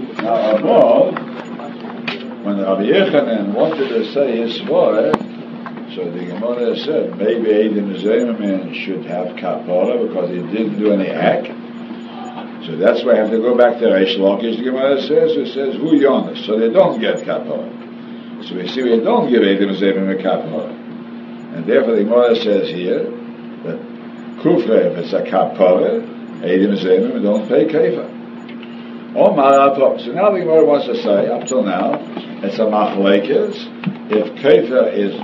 Now, above, when Rabbi Yochanan wanted to say his svara, so the Gemara said maybe Eidim Zayman should have kapara because he didn't do any act. So that's why I have to go back to Reish Lakish. The Gemara says it says who Yonas, so they don't get kapara. So we see we don't give Eidim Zayman a kapara, and therefore the Gemara says here that kufre if it's a kapara, Eidim Zayman don't pay kefir. Oh, so now the Gemara wants to say, up till now, it's a machlekes, if kefa is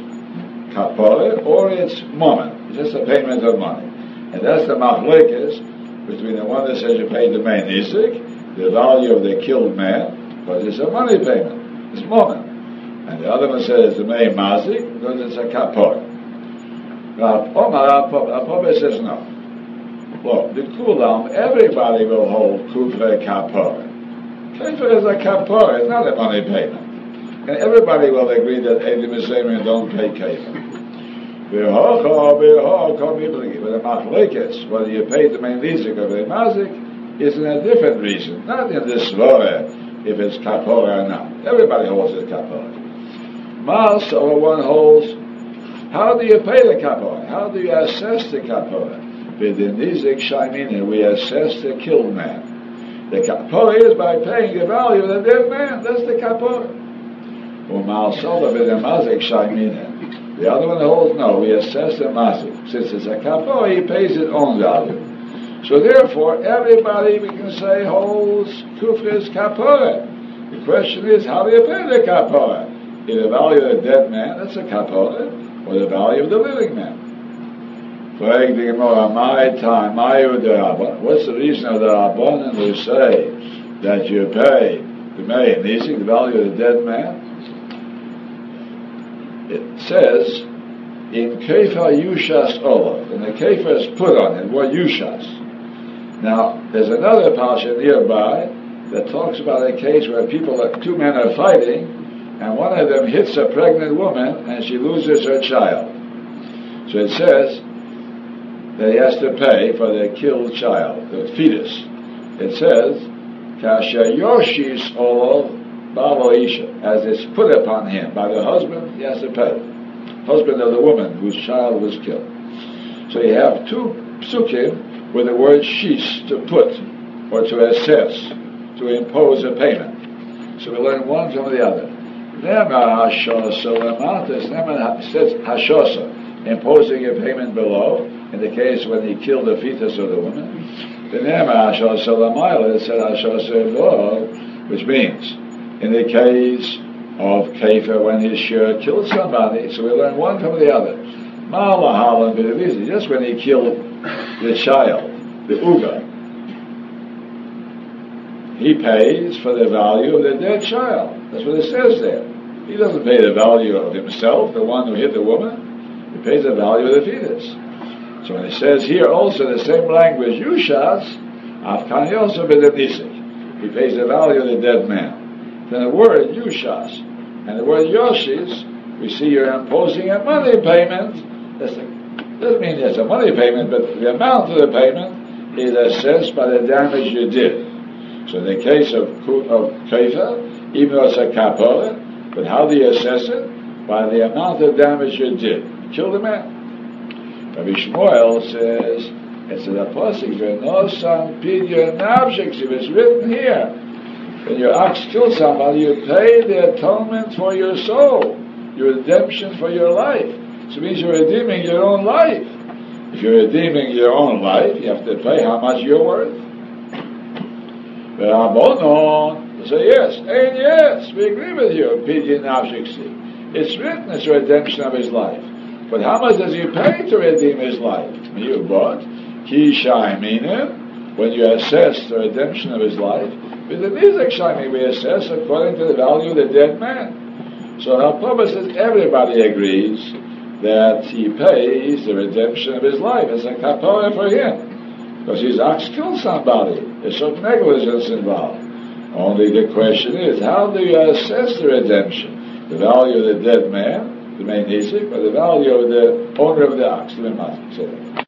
kapara or it's it's just a payment of money. And that's the machlekes between the one that says you pay the main isik, the value of the killed man, because it's a money payment, it's moment. And the other one says the main mazik, because it's a kapara. Now, Omar Papa says no. Look, the kulam, everybody will hold kufre kapara. Kufre is a kapara, it's not a money payment. And everybody will agree that Edim Yisraelim don't pay kefir. But the machlekes, whether you pay the main lizik or the mazik, is in a different reason, not in this svara, if it's kapora or not. Everybody holds it kapora. Mas, or one holds, how do you pay the kapora? How do you assess the kapora? Within Shaimini, we assess the killed man. The kapora is by paying the value of the dead man. That's the kapora. The other one holds no, we assess the mazik. Since it's a kapora, he pays its own value. So therefore, everybody we can say holds kufris kapora. The question is, how do you pay the kapora? Is the value of the dead man, that's a kapora, or the value of the living man? What's the reason of the Rabbanan who say that you pay the main nisik, the value of the dead man? It says in Kefa Yushas Ola, and the Kefa is put on it, what Yushas. Now, there's another parsha nearby that talks about a case where people, two men are fighting, and one of them hits a pregnant woman and she loses her child. So it says, that he has to pay for the killed child, the fetus. It says, Kasha Yoshis Olo Balo Isha, as it's put upon him by the husband, he has to pay. Husband of the woman whose child was killed. So you have two psukim with the word shis to put, or to assess, to impose a payment. So we learn one from the other. Nema Hashosa, says Hashosa, imposing a payment below, in the case when he killed the fetus of the woman. Said which means in the case of Kefa when his shirt killed somebody, so we learn one from the other. Malahalan Bidavisi, just when he killed the child, the Uga, he pays for the value of the dead child. That's what it says there. He doesn't pay the value of himself, the one who hit the woman. He pays the value of the fetus. So it says here also the same language, Yushas, also B'Debnisik. He pays the value of the dead man. Then the word Yushas and the word Yoshis, we see you're imposing a money payment. That's a, doesn't mean it's a money payment, but the amount of the payment is assessed by the damage you did. So in the case of, of Kefa, even though it's a kapara, but how do you assess it? By the amount of damage you did. Kill the man. Rabbi Yishmael says, it's in the Pasuk, Venosam Pidya Navshik, if it's written here, when your ox kills somebody, you pay the atonement for your soul, your redemption for your life. So it means you're redeeming your own life. If you're redeeming your own life, you have to pay how much you're worth. But Abonon, say yes, and yes, we agree with you, Pidya Navshik. It's written, it's a redemption of his life. But how much does he pay to redeem his life? You bought Ki Shaiminim, when you assess the redemption of his life, with the music shining we assess according to the value of the dead man. So Papa says everybody agrees that he pays the redemption of his life as a kapara for him. Because his ox killed somebody. There's some negligence involved. Only the question is, how do you assess the redemption? The value of the dead man the main issue, but the value of the owner of the ox, the Mazik.